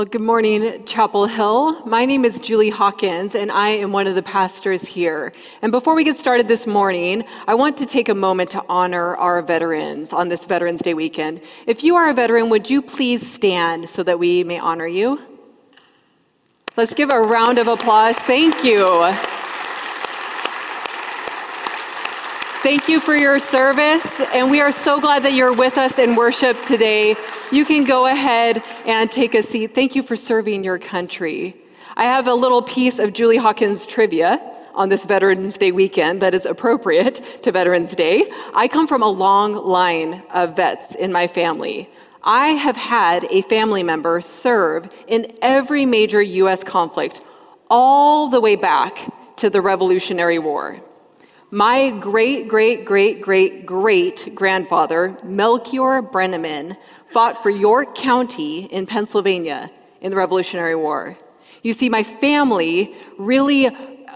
Well, good morning, Chapel Hill. My name is Julie Hawkins, and I am one of the pastors here. And before we get started this morning, I want to take a moment to honor our veterans on this Veterans Day weekend. If you are a veteran, would you please stand so that we may honor you? Let's give a round of applause. Thank you. Thank you for your service, and we are so glad that you're with us in worship today. You can go ahead and take a seat. Thank you for serving your country. I have a little piece of Julie Hawkins trivia on this Veterans Day weekend that is appropriate to Veterans Day. I come from a long line of vets in my family. I have had a family member serve in every major U.S. conflict all the way back to the Revolutionary War. My great, great, great, great, great grandfather, Melchior Brenneman, fought for York County in Pennsylvania in the Revolutionary War. You see, my family really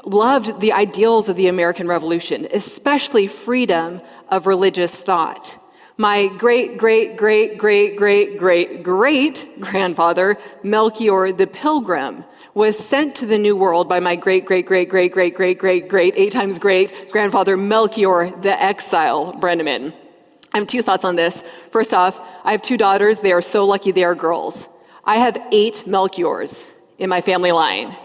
loved the ideals of the American Revolution, especially freedom of religious thought. My great, great, great, great, great, great, great grandfather, Melchior the Pilgrim, was sent to the New World by my great, great, great, great, great, great, great, great, eight times great grandfather, Melchior the Exile Brenneman. I have two thoughts on this. First off, I have two daughters. They are so lucky they are girls. I have eight Melchiors in my family line.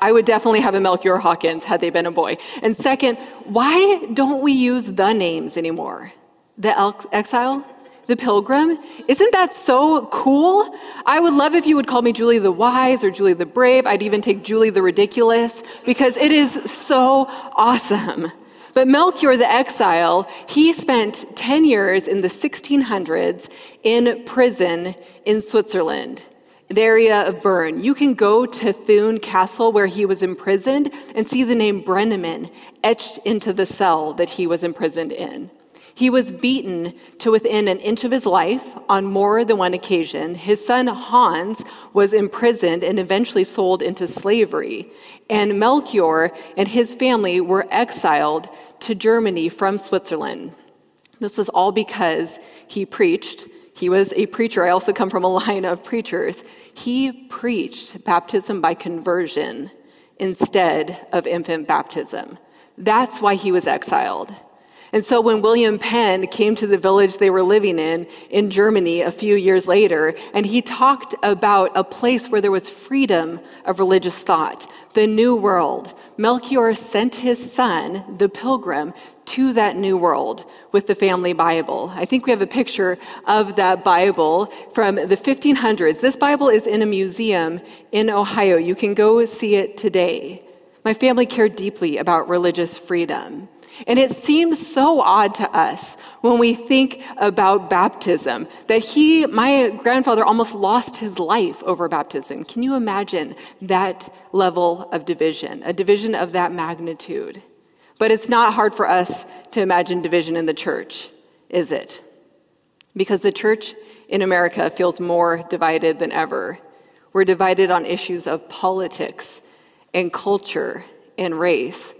I would definitely have a Melchior Hawkins had they been a boy. And second, why don't we use the names anymore? The exile? The pilgrim. Isn't that so cool? I would love if you would call me Julie the Wise or Julie the Brave. I'd even take Julie the Ridiculous because it is so awesome. But Melchior the exile, he spent 10 years in the 1600s in prison in Switzerland, the area of Bern. You can go to Thun Castle where he was imprisoned and see the name Brenneman etched into the cell that he was imprisoned in. He was beaten to within an inch of his life on more than one occasion. His son Hans was imprisoned and eventually sold into slavery. And Melchior and his family were exiled to Germany from Switzerland. This was all because he preached. He was a preacher. I also come from a line of preachers. He preached baptism by conversion instead of infant baptism. That's why he was exiled. And so when William Penn came to the village they were living in, in Germany, a few years later, and he talked about a place where there was freedom of religious thought, the New World, Melchior sent his son, the pilgrim, to that New World with the family Bible. I think we have a picture of that Bible from the 1500s. This Bible is in a museum in Ohio. You can go see it today. My family cared deeply about religious freedom. And it seems so odd to us when we think about baptism that he, my grandfather, almost lost his life over baptism. Can you imagine that level of division, a division of that magnitude? But it's not hard for us to imagine division in the church, is it? Because the church in America feels more divided than ever. We're divided on issues of politics and culture and race.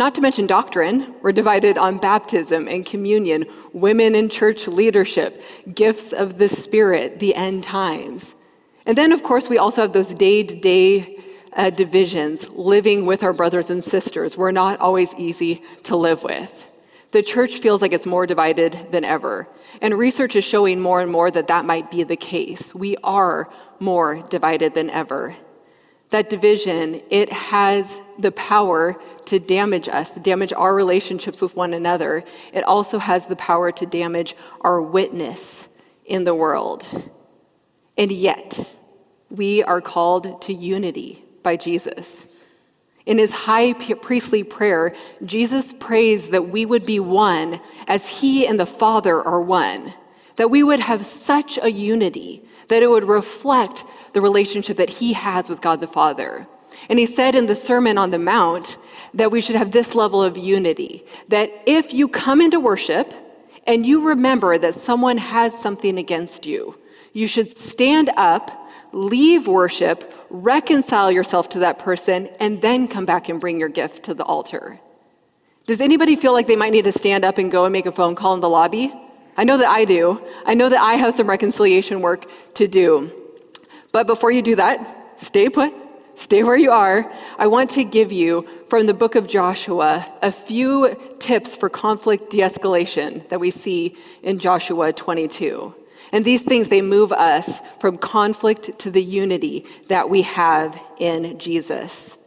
Not to mention doctrine. We're divided on baptism and communion, women in church leadership, gifts of the Spirit, the end times. And then, of course, we also have those day to day divisions, living with our brothers and sisters. We're not always easy to live with. The church feels like it's more divided than ever. And research is showing more and more that that might be the case. We are more divided than ever that division, it has the power to damage us, damage our relationships with one another. It also has the power to damage our witness in the world. And yet, we are called to unity by Jesus. In his high priestly prayer, Jesus prays that we would be one as he and the Father are one, that we would have such a unity that it would reflect the relationship that he has with God the Father. And he said in the Sermon on the Mount that we should have this level of unity that if you come into worship and you remember that someone has something against you, you should stand up, leave worship, reconcile yourself to that person, and then come back and bring your gift to the altar. Does anybody feel like they might need to stand up and go and make a phone call in the lobby? I know that I do. I know that I have some reconciliation work to do. But before you do that, stay put, stay where you are. I want to give you from the book of Joshua a few tips for conflict de escalation that we see in Joshua 22. And these things, they move us from conflict to the unity that we have in Jesus.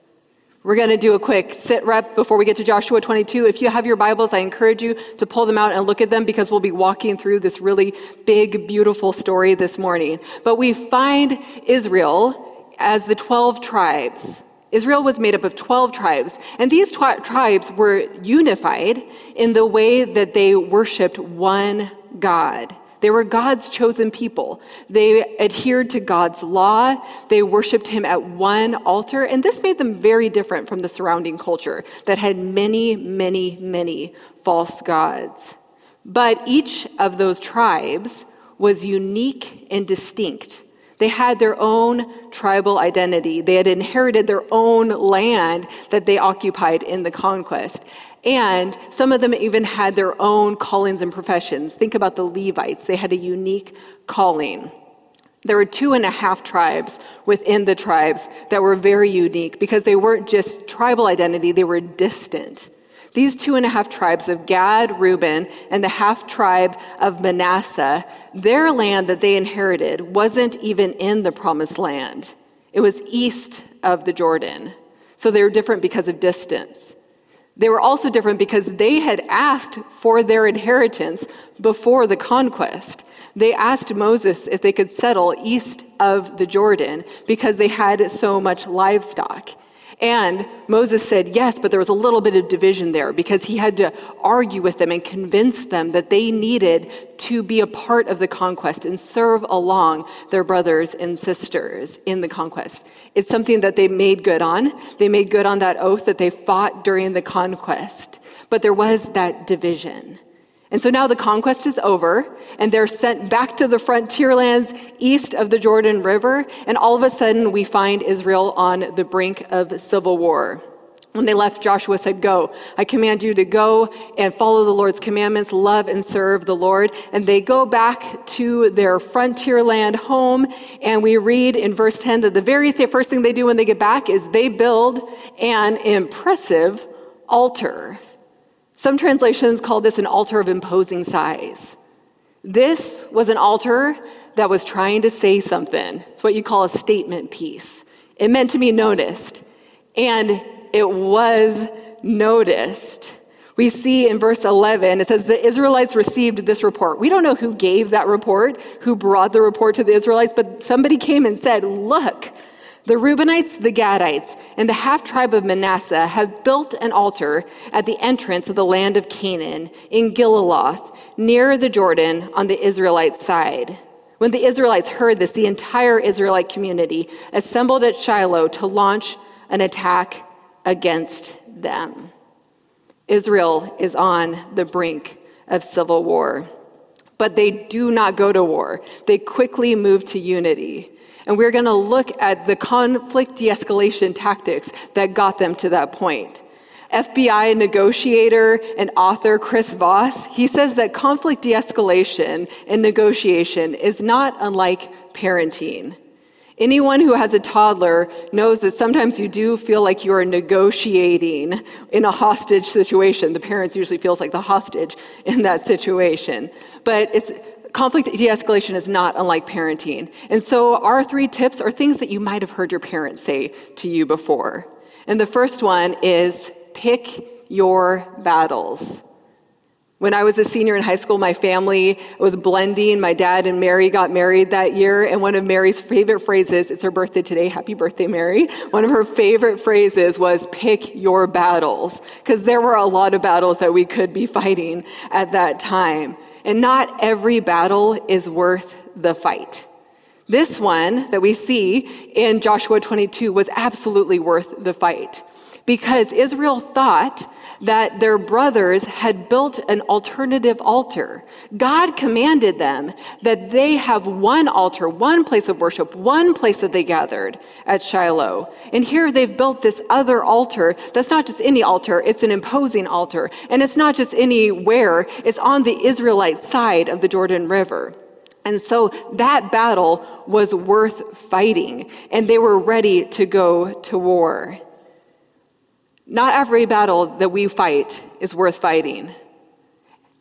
We're going to do a quick sit rep before we get to Joshua 22. If you have your Bibles, I encourage you to pull them out and look at them because we'll be walking through this really big, beautiful story this morning. But we find Israel as the 12 tribes. Israel was made up of 12 tribes, and these tribes were unified in the way that they worshiped one God. They were God's chosen people. They adhered to God's law. They worshiped Him at one altar. And this made them very different from the surrounding culture that had many, many, many false gods. But each of those tribes was unique and distinct. They had their own tribal identity. They had inherited their own land that they occupied in the conquest. And some of them even had their own callings and professions. Think about the Levites, they had a unique calling. There were two and a half tribes within the tribes that were very unique because they weren't just tribal identity, they were distant. These two and a half tribes of Gad, Reuben, and the half tribe of Manasseh, their land that they inherited wasn't even in the promised land. It was east of the Jordan. So they were different because of distance. They were also different because they had asked for their inheritance before the conquest. They asked Moses if they could settle east of the Jordan because they had so much livestock. And Moses said yes, but there was a little bit of division there because he had to argue with them and convince them that they needed to be a part of the conquest and serve along their brothers and sisters in the conquest. It's something that they made good on. They made good on that oath that they fought during the conquest. But there was that division. And so now the conquest is over, and they're sent back to the frontier lands east of the Jordan River, and all of a sudden we find Israel on the brink of civil war. When they left, Joshua said, Go. I command you to go and follow the Lord's commandments, love and serve the Lord. And they go back to their frontier land home. And we read in verse 10 that the very first thing they do when they get back is they build an impressive altar. Some translations call this an altar of imposing size. This was an altar that was trying to say something. It's what you call a statement piece. It meant to be noticed, and it was noticed. We see in verse 11, it says, The Israelites received this report. We don't know who gave that report, who brought the report to the Israelites, but somebody came and said, Look, the Reubenites, the Gadites, and the half tribe of Manasseh have built an altar at the entrance of the land of Canaan in Geliloth, near the Jordan on the Israelite side. When the Israelites heard this, the entire Israelite community assembled at Shiloh to launch an attack against them. Israel is on the brink of civil war. But they do not go to war. They quickly move to unity. And we're going to look at the conflict de escalation tactics that got them to that point. FBI negotiator and author Chris Voss, he says that conflict de escalation and negotiation is not unlike parenting. Anyone who has a toddler knows that sometimes you do feel like you are negotiating in a hostage situation. The parents usually feels like the hostage in that situation. But it's conflict de escalation is not unlike parenting. And so, our three tips are things that you might have heard your parents say to you before. And the first one is pick your battles. When I was a senior in high school, my family was blending. My dad and Mary got married that year, and one of Mary's favorite phrases, it's her birthday today, happy birthday, Mary. One of her favorite phrases was pick your battles, because there were a lot of battles that we could be fighting at that time. And not every battle is worth the fight. This one that we see in Joshua 22 was absolutely worth the fight because Israel thought that their brothers had built an alternative altar. God commanded them that they have one altar, one place of worship, one place that they gathered at Shiloh. And here they've built this other altar that's not just any altar, it's an imposing altar. And it's not just anywhere, it's on the Israelite side of the Jordan River. And so that battle was worth fighting, and they were ready to go to war. Not every battle that we fight is worth fighting.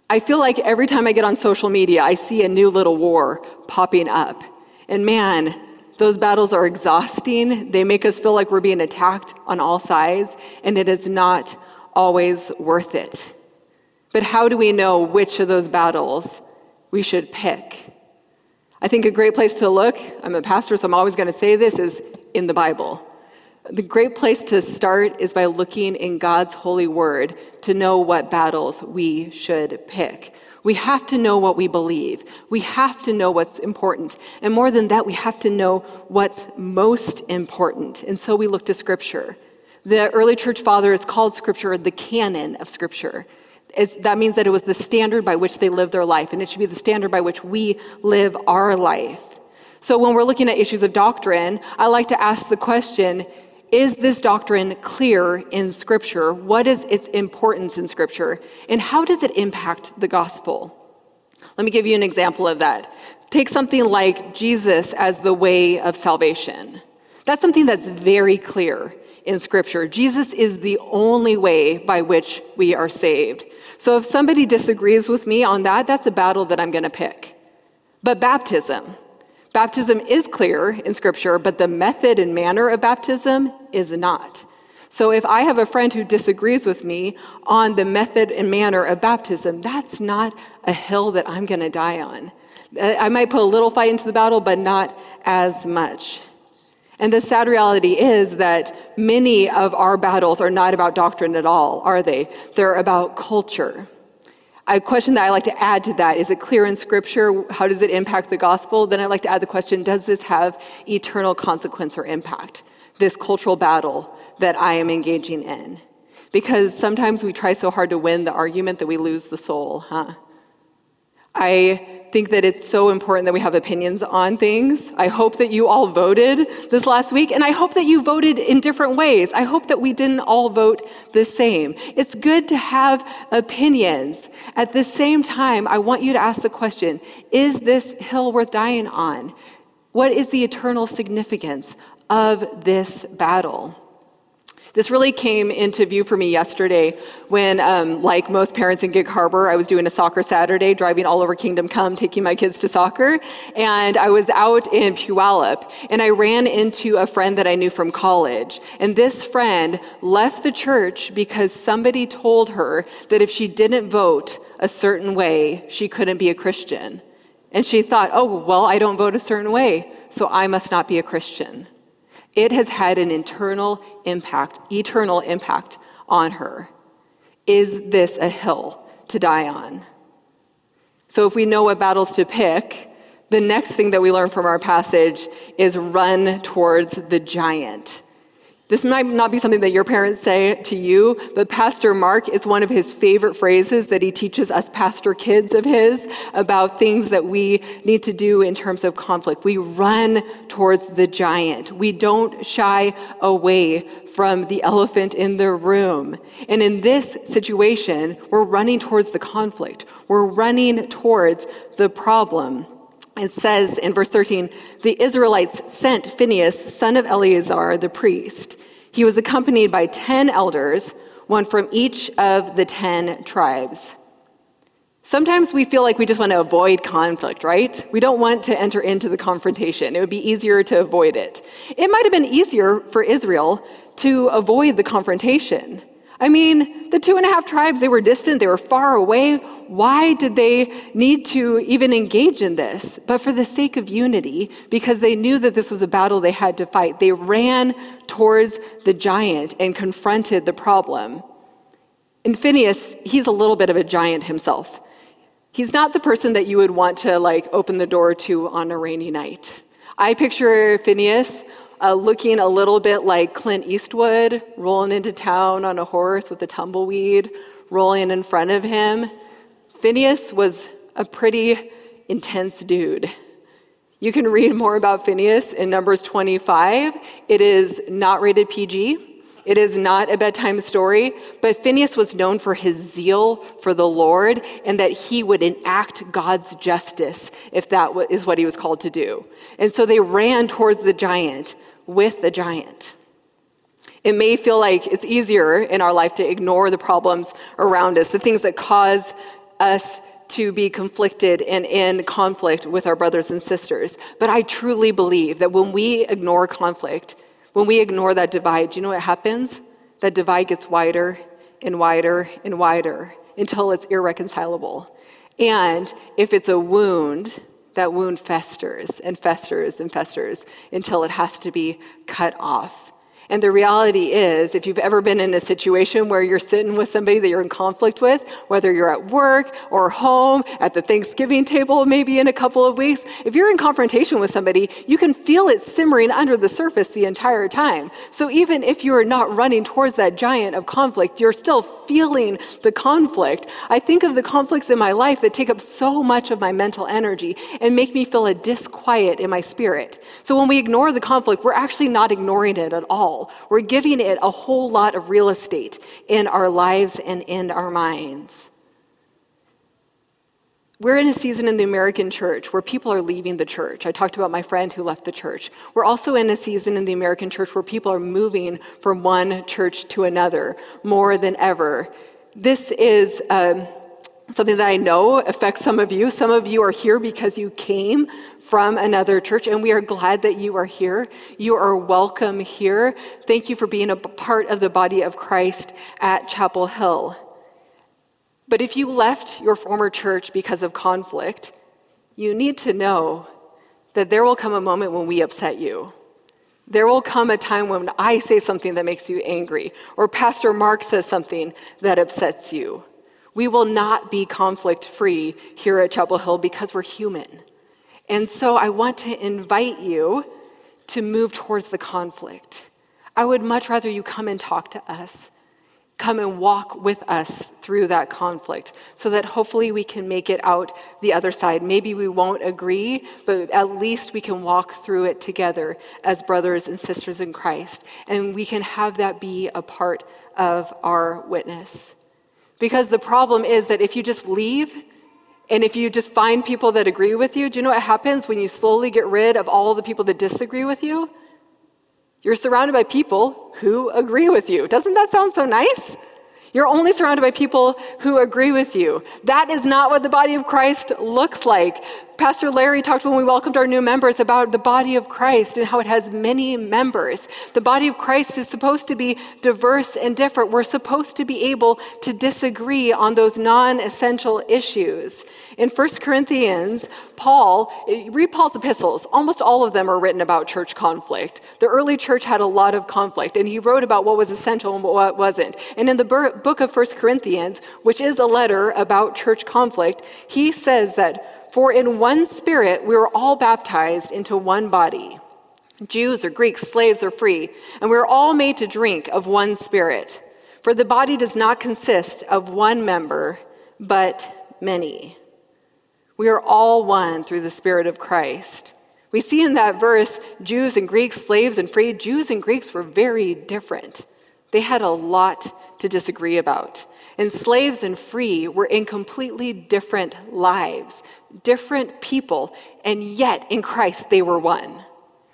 I feel like every time I get on social media, I see a new little war popping up. And man, those battles are exhausting. They make us feel like we're being attacked on all sides, and it is not always worth it. But how do we know which of those battles we should pick? I think a great place to look, I'm a pastor, so I'm always going to say this, is in the Bible. The great place to start is by looking in God's holy word to know what battles we should pick. We have to know what we believe. We have to know what's important. And more than that, we have to know what's most important. And so we look to Scripture. The early church fathers called Scripture the canon of Scripture. It's, that means that it was the standard by which they lived their life, and it should be the standard by which we live our life. So when we're looking at issues of doctrine, I like to ask the question is this doctrine clear in Scripture? What is its importance in Scripture? And how does it impact the gospel? Let me give you an example of that. Take something like Jesus as the way of salvation. That's something that's very clear in Scripture. Jesus is the only way by which we are saved. So if somebody disagrees with me on that, that's a battle that I'm going to pick. But baptism, Baptism is clear in Scripture, but the method and manner of baptism is not. So if I have a friend who disagrees with me on the method and manner of baptism, that's not a hill that I'm going to die on. I might put a little fight into the battle, but not as much. And the sad reality is that many of our battles are not about doctrine at all, are they? They're about culture. A question that I like to add to that is it clear in Scripture? How does it impact the gospel? Then I like to add the question does this have eternal consequence or impact? This cultural battle that I am engaging in. Because sometimes we try so hard to win the argument that we lose the soul, huh? I think that it's so important that we have opinions on things. I hope that you all voted this last week, and I hope that you voted in different ways. I hope that we didn't all vote the same. It's good to have opinions. At the same time, I want you to ask the question Is this hill worth dying on? What is the eternal significance of this battle? This really came into view for me yesterday when, um, like most parents in Gig Harbor, I was doing a soccer Saturday, driving all over Kingdom Come, taking my kids to soccer. And I was out in Puyallup, and I ran into a friend that I knew from college. And this friend left the church because somebody told her that if she didn't vote a certain way, she couldn't be a Christian. And she thought, oh, well, I don't vote a certain way, so I must not be a Christian. It has had an internal impact, eternal impact on her. Is this a hill to die on? So, if we know what battles to pick, the next thing that we learn from our passage is run towards the giant. This might not be something that your parents say to you, but Pastor Mark, it's one of his favorite phrases that he teaches us pastor kids of his about things that we need to do in terms of conflict. We run towards the giant. We don't shy away from the elephant in the room. And in this situation, we're running towards the conflict. We're running towards the problem. It says in verse 13, the Israelites sent Phinehas, son of Eleazar, the priest. He was accompanied by 10 elders, one from each of the 10 tribes. Sometimes we feel like we just want to avoid conflict, right? We don't want to enter into the confrontation. It would be easier to avoid it. It might have been easier for Israel to avoid the confrontation. I mean, the two and a half tribes, they were distant, they were far away. Why did they need to even engage in this? But for the sake of unity, because they knew that this was a battle they had to fight, they ran towards the giant and confronted the problem. And Phineas, he's a little bit of a giant himself. He's not the person that you would want to like open the door to on a rainy night. I picture Phinehas uh, looking a little bit like Clint Eastwood, rolling into town on a horse with a tumbleweed rolling in front of him. Phineas was a pretty intense dude. You can read more about Phineas in Numbers 25. It is not rated PG. It is not a bedtime story, but Phineas was known for his zeal for the Lord and that he would enact God's justice if that is what he was called to do. And so they ran towards the giant with the giant. It may feel like it's easier in our life to ignore the problems around us, the things that cause us to be conflicted and in conflict with our brothers and sisters. But I truly believe that when we ignore conflict, when we ignore that divide, you know what happens? That divide gets wider and wider and wider until it's irreconcilable. And if it's a wound, that wound festers and festers and festers until it has to be cut off. And the reality is, if you've ever been in a situation where you're sitting with somebody that you're in conflict with, whether you're at work or home, at the Thanksgiving table, maybe in a couple of weeks, if you're in confrontation with somebody, you can feel it simmering under the surface the entire time. So even if you're not running towards that giant of conflict, you're still feeling the conflict. I think of the conflicts in my life that take up so much of my mental energy and make me feel a disquiet in my spirit. So when we ignore the conflict, we're actually not ignoring it at We're giving it a whole lot of real estate in our lives and in our minds. We're in a season in the American church where people are leaving the church. I talked about my friend who left the church. We're also in a season in the American church where people are moving from one church to another more than ever. This is um, something that I know affects some of you. Some of you are here because you came from another church, and we are glad that you are here. You are welcome here. Thank you for being a part of the body of Christ at Chapel Hill. But if you left your former church because of conflict, you need to know that there will come a moment when we upset you. There will come a time when I say something that makes you angry, or Pastor Mark says something that upsets you. We will not be conflict free here at Chapel Hill because we're human. And so I want to invite you to move towards the conflict. I would much rather you come and talk to us, come and walk with us through that conflict so that hopefully we can make it out the other side. Maybe we won't agree, but at least we can walk through it together as brothers and sisters in Christ. And we can have that be a part of our witness. Because the problem is that if you just leave, and if you just find people that agree with you, do you know what happens when you slowly get rid of all the people that disagree with you? You're surrounded by people who agree with you. Doesn't that sound so nice? You're only surrounded by people who agree with you. That is not what the body of Christ looks like. Pastor Larry talked when we welcomed our new members about the body of Christ and how it has many members. The body of Christ is supposed to be diverse and different. We're supposed to be able to disagree on those non essential issues. In 1 Corinthians, Paul, read Paul's epistles. Almost all of them are written about church conflict. The early church had a lot of conflict, and he wrote about what was essential and what wasn't. And in the book of 1 Corinthians, which is a letter about church conflict, he says that for in one spirit we were all baptized into one body Jews or Greeks, slaves or free, and we are all made to drink of one spirit. For the body does not consist of one member, but many. We are all one through the Spirit of Christ. We see in that verse Jews and Greeks, slaves and free. Jews and Greeks were very different. They had a lot to disagree about. And slaves and free were in completely different lives, different people, and yet in Christ they were one.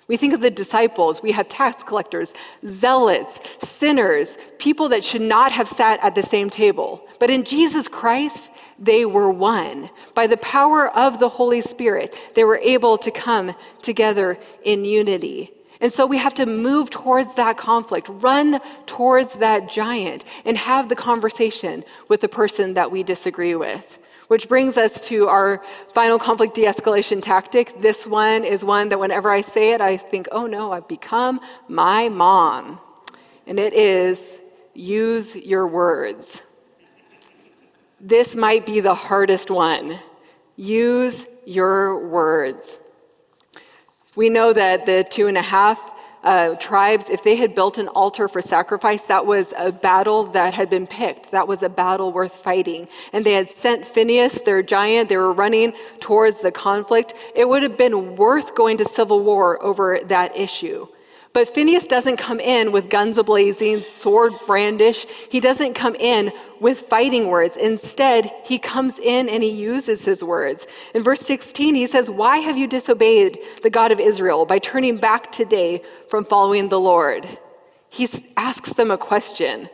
We think of the disciples, we have tax collectors, zealots, sinners, people that should not have sat at the same table. But in Jesus Christ, they were one. By the power of the Holy Spirit, they were able to come together in unity. And so we have to move towards that conflict, run towards that giant, and have the conversation with the person that we disagree with. Which brings us to our final conflict de escalation tactic. This one is one that whenever I say it, I think, oh no, I've become my mom. And it is use your words. This might be the hardest one. Use your words. We know that the two and a half uh, tribes, if they had built an altar for sacrifice, that was a battle that had been picked. That was a battle worth fighting. And they had sent Phineas, their giant, they were running towards the conflict. It would have been worth going to civil war over that issue. But Phineas doesn't come in with guns ablazing, sword brandish. He doesn't come in with fighting words. Instead, he comes in and he uses his words. In verse 16, he says, Why have you disobeyed the God of Israel by turning back today from following the Lord? He asks them a question.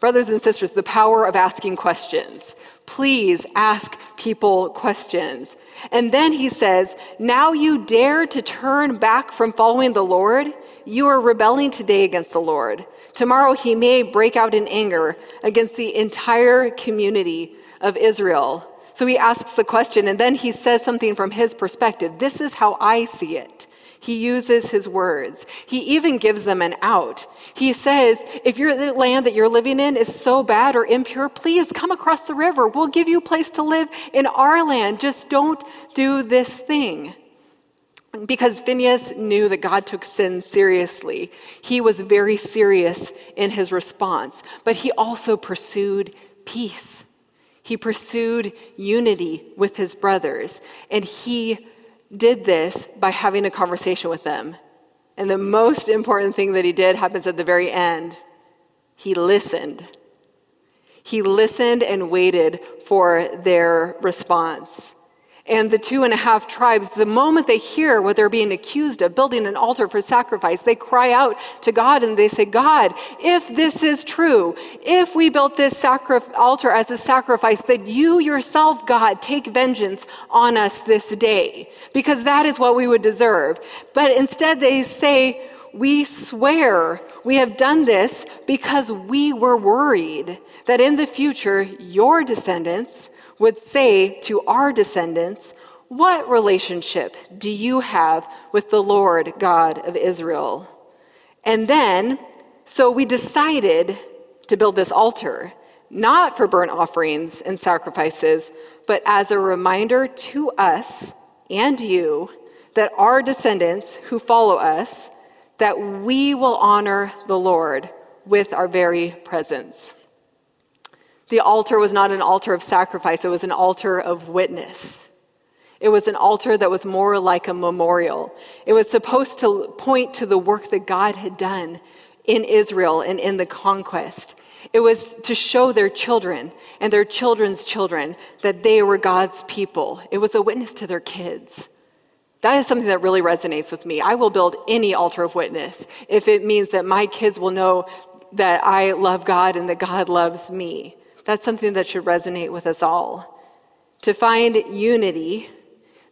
Brothers and sisters, the power of asking questions. Please ask people questions. And then he says, Now you dare to turn back from following the Lord? You are rebelling today against the Lord. Tomorrow he may break out in anger against the entire community of Israel. So he asks the question, and then he says something from his perspective. This is how I see it. He uses his words. He even gives them an out. He says, If your land that you're living in is so bad or impure, please come across the river. We'll give you a place to live in our land. Just don't do this thing. Because Phineas knew that God took sin seriously, he was very serious in his response, but he also pursued peace. He pursued unity with his brothers, and he did this by having a conversation with them. And the most important thing that he did happens at the very end. He listened. He listened and waited for their response. And the two and a half tribes, the moment they hear what they're being accused of, building an altar for sacrifice, they cry out to God and they say, God, if this is true, if we built this sacri- altar as a sacrifice, that you yourself, God, take vengeance on us this day, because that is what we would deserve. But instead, they say, we swear we have done this because we were worried that in the future, your descendants, would say to our descendants, What relationship do you have with the Lord God of Israel? And then, so we decided to build this altar, not for burnt offerings and sacrifices, but as a reminder to us and you that our descendants who follow us, that we will honor the Lord with our very presence. The altar was not an altar of sacrifice, it was an altar of witness. It was an altar that was more like a memorial. It was supposed to point to the work that God had done in Israel and in the conquest. It was to show their children and their children's children that they were God's people. It was a witness to their kids. That is something that really resonates with me. I will build any altar of witness if it means that my kids will know that I love God and that God loves me. That's something that should resonate with us all. To find unity,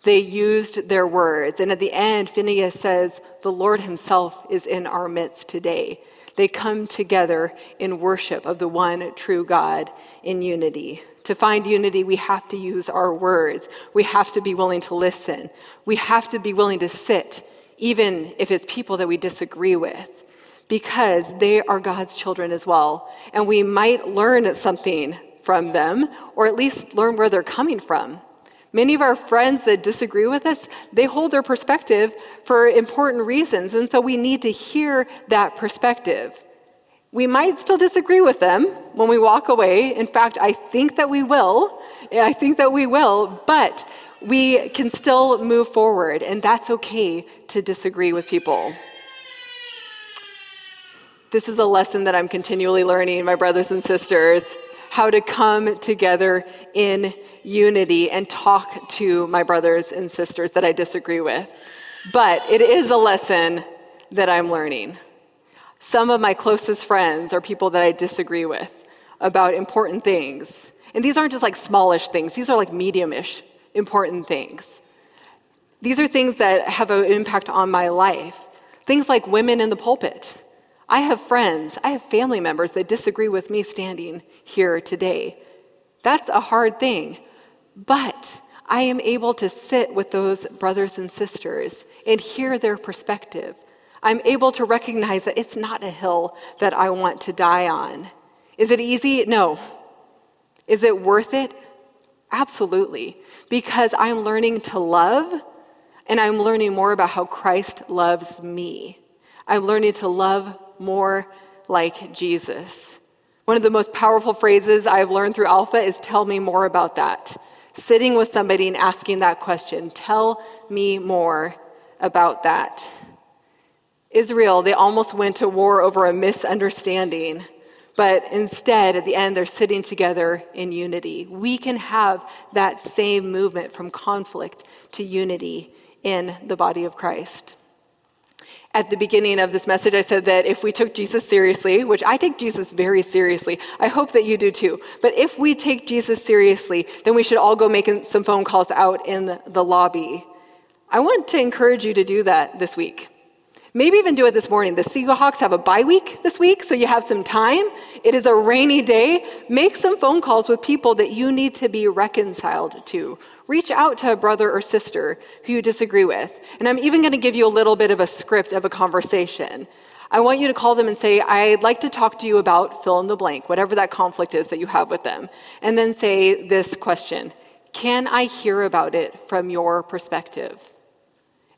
they used their words. And at the end, Phineas says, The Lord Himself is in our midst today. They come together in worship of the one true God in unity. To find unity, we have to use our words. We have to be willing to listen. We have to be willing to sit, even if it's people that we disagree with because they are God's children as well. And we might learn something from them, or at least learn where they're coming from. Many of our friends that disagree with us, they hold their perspective for important reasons, and so we need to hear that perspective. We might still disagree with them when we walk away. In fact, I think that we will. I think that we will, but we can still move forward, and that's okay to disagree with people. This is a lesson that I'm continually learning, my brothers and sisters, how to come together in unity and talk to my brothers and sisters that I disagree with. But it is a lesson that I'm learning. Some of my closest friends are people that I disagree with about important things. And these aren't just like smallish things, these are like mediumish important things. These are things that have an impact on my life. Things like women in the pulpit. I have friends, I have family members that disagree with me standing here today. That's a hard thing. But I am able to sit with those brothers and sisters and hear their perspective. I'm able to recognize that it's not a hill that I want to die on. Is it easy? No. Is it worth it? Absolutely. Because I'm learning to love and I'm learning more about how Christ loves me. I'm learning to love more like Jesus. One of the most powerful phrases I've learned through Alpha is tell me more about that. Sitting with somebody and asking that question, tell me more about that. Israel, they almost went to war over a misunderstanding, but instead, at the end, they're sitting together in unity. We can have that same movement from conflict to unity in the body of Christ. At the beginning of this message, I said that if we took Jesus seriously, which I take Jesus very seriously, I hope that you do too, but if we take Jesus seriously, then we should all go make some phone calls out in the lobby. I want to encourage you to do that this week. Maybe even do it this morning. The Seahawks have a bye week this week, so you have some time. It is a rainy day. Make some phone calls with people that you need to be reconciled to. Reach out to a brother or sister who you disagree with. And I'm even going to give you a little bit of a script of a conversation. I want you to call them and say, I'd like to talk to you about fill in the blank, whatever that conflict is that you have with them. And then say this question Can I hear about it from your perspective?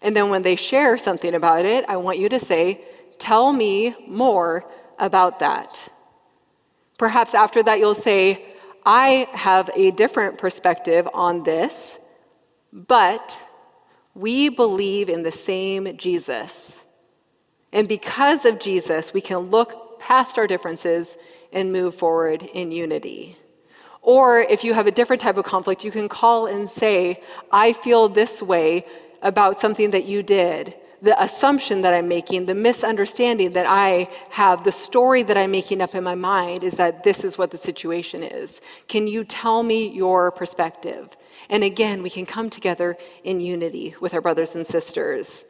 And then when they share something about it, I want you to say, Tell me more about that. Perhaps after that, you'll say, I have a different perspective on this, but we believe in the same Jesus. And because of Jesus, we can look past our differences and move forward in unity. Or if you have a different type of conflict, you can call and say, I feel this way about something that you did, the assumption that I'm making, the misunderstanding that I have, the story that I'm making up in my mind is that this is what the situation is. Can you tell me your perspective? And again, we can come together in unity with our brothers and sisters.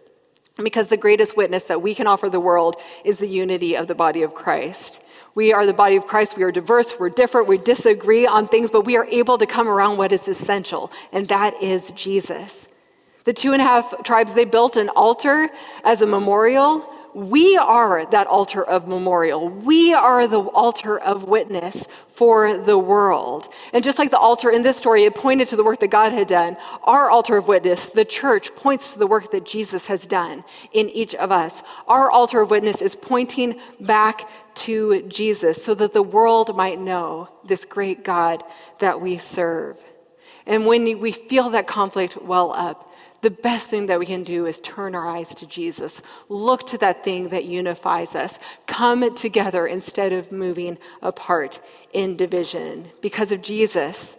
Because the greatest witness that we can offer the world is the unity of the body of Christ. We are the body of Christ. We are diverse. We're different. We disagree on things, but we are able to come around what is essential, and that is Jesus. The two and a half tribes, they built an altar as a memorial. We are that altar of memorial. We are the altar of witness for the world. And just like the altar in this story, it pointed to the work that God had done. Our altar of witness, the church, points to the work that Jesus has done in each of us. Our altar of witness is pointing back to Jesus so that the world might know this great God that we serve. And when we feel that conflict well up, the best thing that we can do is turn our eyes to Jesus. Look to that thing that unifies us. Come together instead of moving apart in division. Because of Jesus,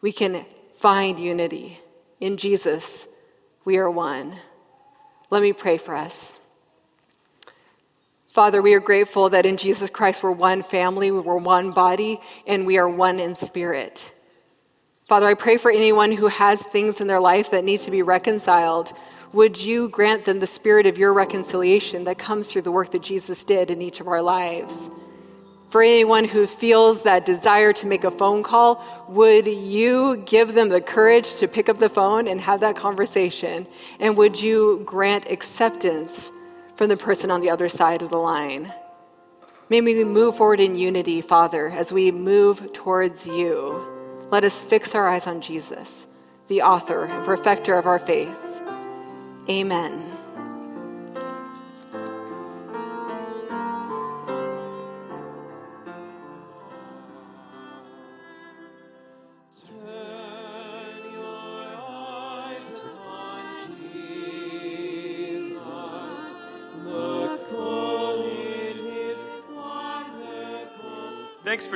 we can find unity. In Jesus, we are one. Let me pray for us. Father, we are grateful that in Jesus Christ we're one family, we're one body, and we are one in spirit. Father, I pray for anyone who has things in their life that need to be reconciled. Would you grant them the spirit of your reconciliation that comes through the work that Jesus did in each of our lives? For anyone who feels that desire to make a phone call, would you give them the courage to pick up the phone and have that conversation? And would you grant acceptance from the person on the other side of the line? May we move forward in unity, Father, as we move towards you. Let us fix our eyes on Jesus, the author and perfecter of our faith. Amen.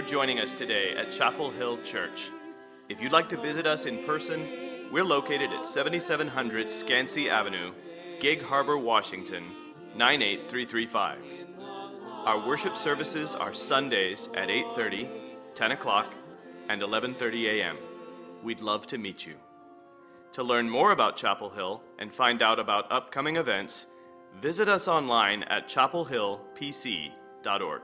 Joining us today at Chapel Hill Church. If you'd like to visit us in person, we're located at 7700 Skansie Avenue, Gig Harbor, Washington, 98335. Our worship services are Sundays at 8:30, 10 o'clock, and 11:30 a.m. We'd love to meet you. To learn more about Chapel Hill and find out about upcoming events, visit us online at chapelhillpc.org.